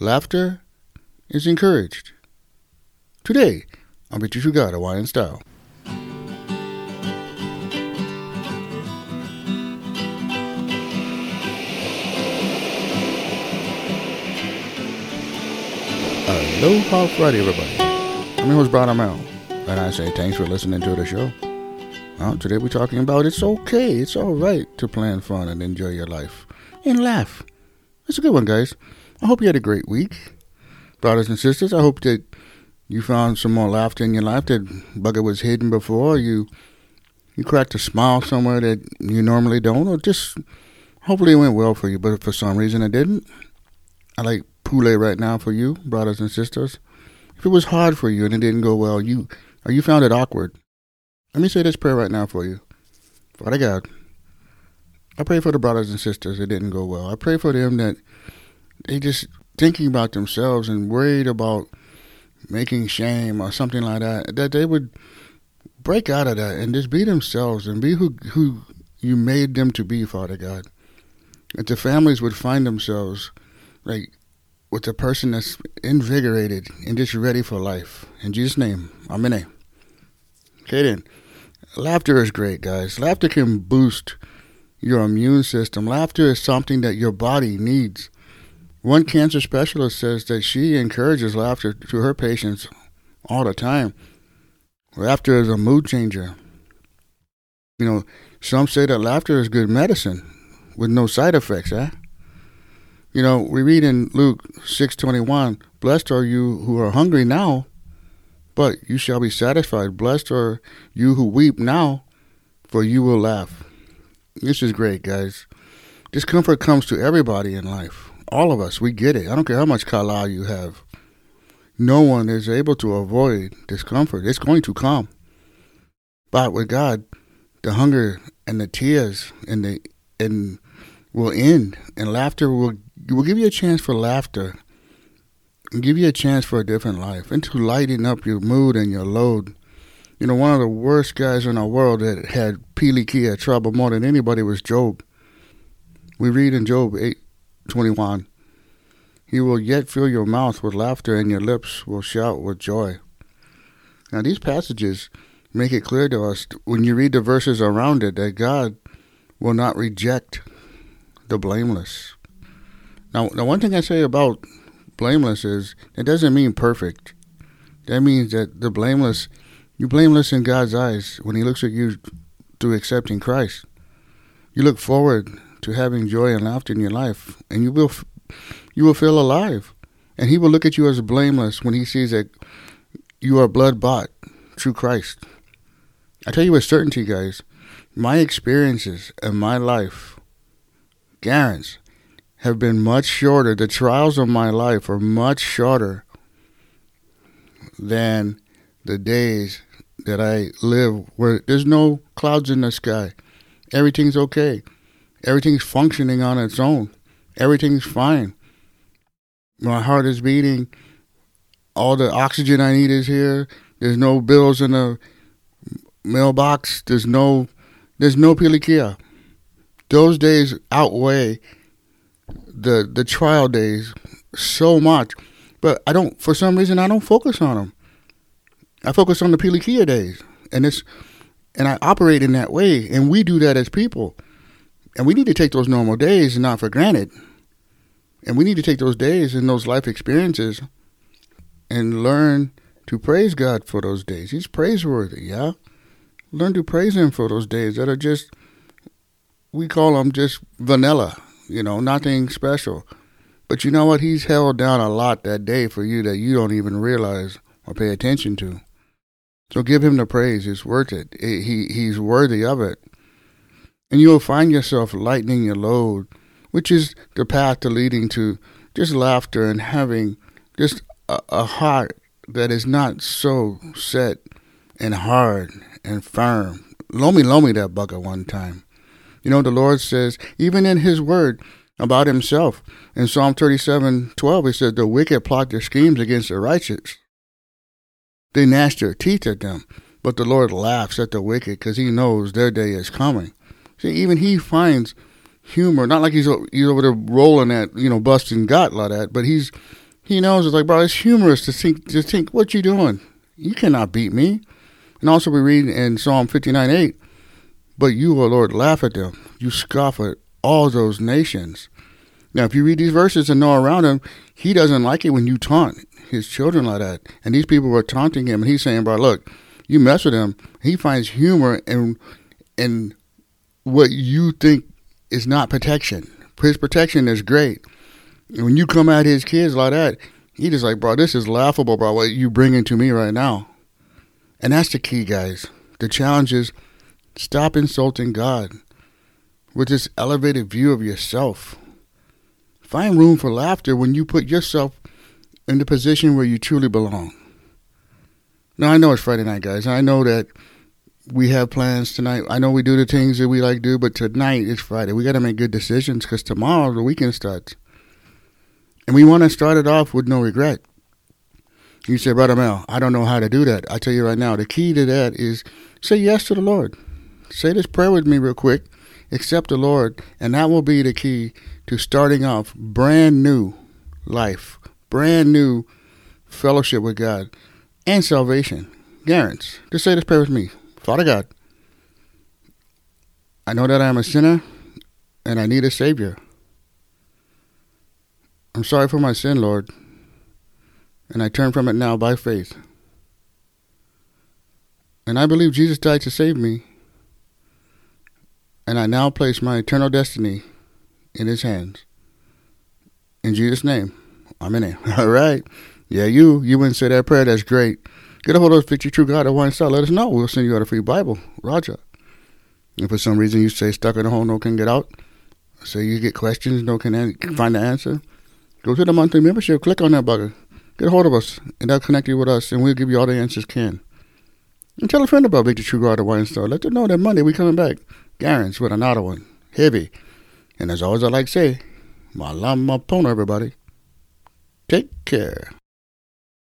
laughter is encouraged. Today, on You God Hawaiian Style. Aloha Friday, everybody. I'm your host, Brian Amel, and I say thanks for listening to the show. Well, today we're talking about it's okay, it's all right to plan fun and enjoy your life and laugh. It's a good one, guys. I hope you had a great week. Brothers and sisters, I hope that you found some more laughter in your life that bugger was hidden before. You you cracked a smile somewhere that you normally don't, or just hopefully it went well for you, but for some reason it didn't. I like pule right now for you, brothers and sisters. If it was hard for you and it didn't go well, you or you found it awkward, let me say this prayer right now for you. Father God, I pray for the brothers and sisters it didn't go well. I pray for them that they just thinking about themselves and worried about making shame or something like that, that they would break out of that and just be themselves and be who who you made them to be, Father God. That the families would find themselves like with a person that's invigorated and just ready for life. In Jesus' name, Amen. Okay then. Laughter is great, guys. Laughter can boost your immune system. Laughter is something that your body needs. One cancer specialist says that she encourages laughter to her patients all the time. Laughter is a mood changer. You know, some say that laughter is good medicine with no side effects, eh? You know, we read in Luke 6:21, "Blessed are you who are hungry now, but you shall be satisfied. Blessed are you who weep now, for you will laugh." This is great, guys. Discomfort comes to everybody in life. All of us, we get it. I don't care how much kala you have. No one is able to avoid discomfort. It's going to come. But with God, the hunger and the tears and the and will end, and laughter will will give you a chance for laughter, and give you a chance for a different life, and to lighten up your mood and your load. You know, one of the worst guys in the world that had pilikia trouble more than anybody was Job. We read in Job eight twenty one. He will yet fill your mouth with laughter, and your lips will shout with joy. Now, these passages make it clear to us when you read the verses around it that God will not reject the blameless. Now, the one thing I say about blameless is it doesn't mean perfect. That means that the blameless, you're blameless in God's eyes when He looks at you through accepting Christ. You look forward to having joy and laughter in your life, and you will, you will feel alive. And He will look at you as blameless when He sees that you are blood bought through Christ. I tell you with certainty, guys, my experiences and my life, guarantees, have been much shorter. The trials of my life are much shorter than the days that I live where there's no clouds in the sky. Everything's okay. Everything's functioning on its own. Everything's fine. My heart is beating. All the oxygen I need is here. There's no bills in the mailbox. There's no there's no pilikia. Those days outweigh the the trial days so much. But I don't for some reason I don't focus on them. I focus on the pilikia days. And it's and I operate in that way and we do that as people. And we need to take those normal days not for granted. And we need to take those days and those life experiences and learn to praise God for those days. He's praiseworthy, yeah? Learn to praise Him for those days that are just, we call them just vanilla, you know, nothing special. But you know what? He's held down a lot that day for you that you don't even realize or pay attention to. So give him the praise. It's worth it. He he's worthy of it. And you'll find yourself lightening your load, which is the path to leading to just laughter and having just a, a heart that is not so set and hard and firm. Lomi lomi that bugger one time. You know, the Lord says, even in His Word about Himself, in Psalm 37 12, He says, The wicked plot their schemes against the righteous. They gnash their teeth at them, but the Lord laughs at the wicked because He knows their day is coming. See, even He finds humor, not like He's, he's over there rolling at, you know, busting gut like that, but He's He knows it's like, bro, it's humorous to think, to think, what you doing? You cannot beat me. And also we read in Psalm 59 8, but you, O Lord, laugh at them. You scoff at all those nations. Now, if you read these verses and know around him, he doesn't like it when you taunt his children like that. And these people were taunting him, and he's saying, bro, look, you mess with him. He finds humor in, in what you think is not protection. His protection is great. And when you come at his kids like that, he just like, bro, this is laughable, bro, what you bringing to me right now. And that's the key, guys. The challenge is stop insulting God with this elevated view of yourself. Find room for laughter when you put yourself in the position where you truly belong. Now, I know it's Friday night, guys. I know that we have plans tonight. I know we do the things that we like to do, but tonight is Friday. We got to make good decisions because tomorrow the weekend starts. And we want to start it off with no regret. You say, Brother Mel, I don't know how to do that. I tell you right now, the key to that is say yes to the Lord. Say this prayer with me real quick. Accept the Lord, and that will be the key to starting off brand new life, brand new fellowship with God, and salvation. Guaranteed. Just say this prayer with me. Father God, I know that I am a sinner and I need a Savior. I'm sorry for my sin, Lord and I turn from it now by faith. And I believe Jesus died to save me, and I now place my eternal destiny in His hands. In Jesus' name, it. All right. Yeah, you, you wouldn't say that prayer. That's great. Get a hold of us, Victory True God at one star. Let us know. We'll send you out a free Bible. Roger. If for some reason you say stuck in a hole, no can get out, say you get questions, no can find the answer, go to the monthly membership, click on that button get a hold of us, and they'll connect you with us, and we'll give you all the answers can. And tell a friend about Victory Through God Hawaiian Style. Let them know that Monday we coming back. Garants with another one. Heavy. And as always I like to say, malama pono everybody. Take care.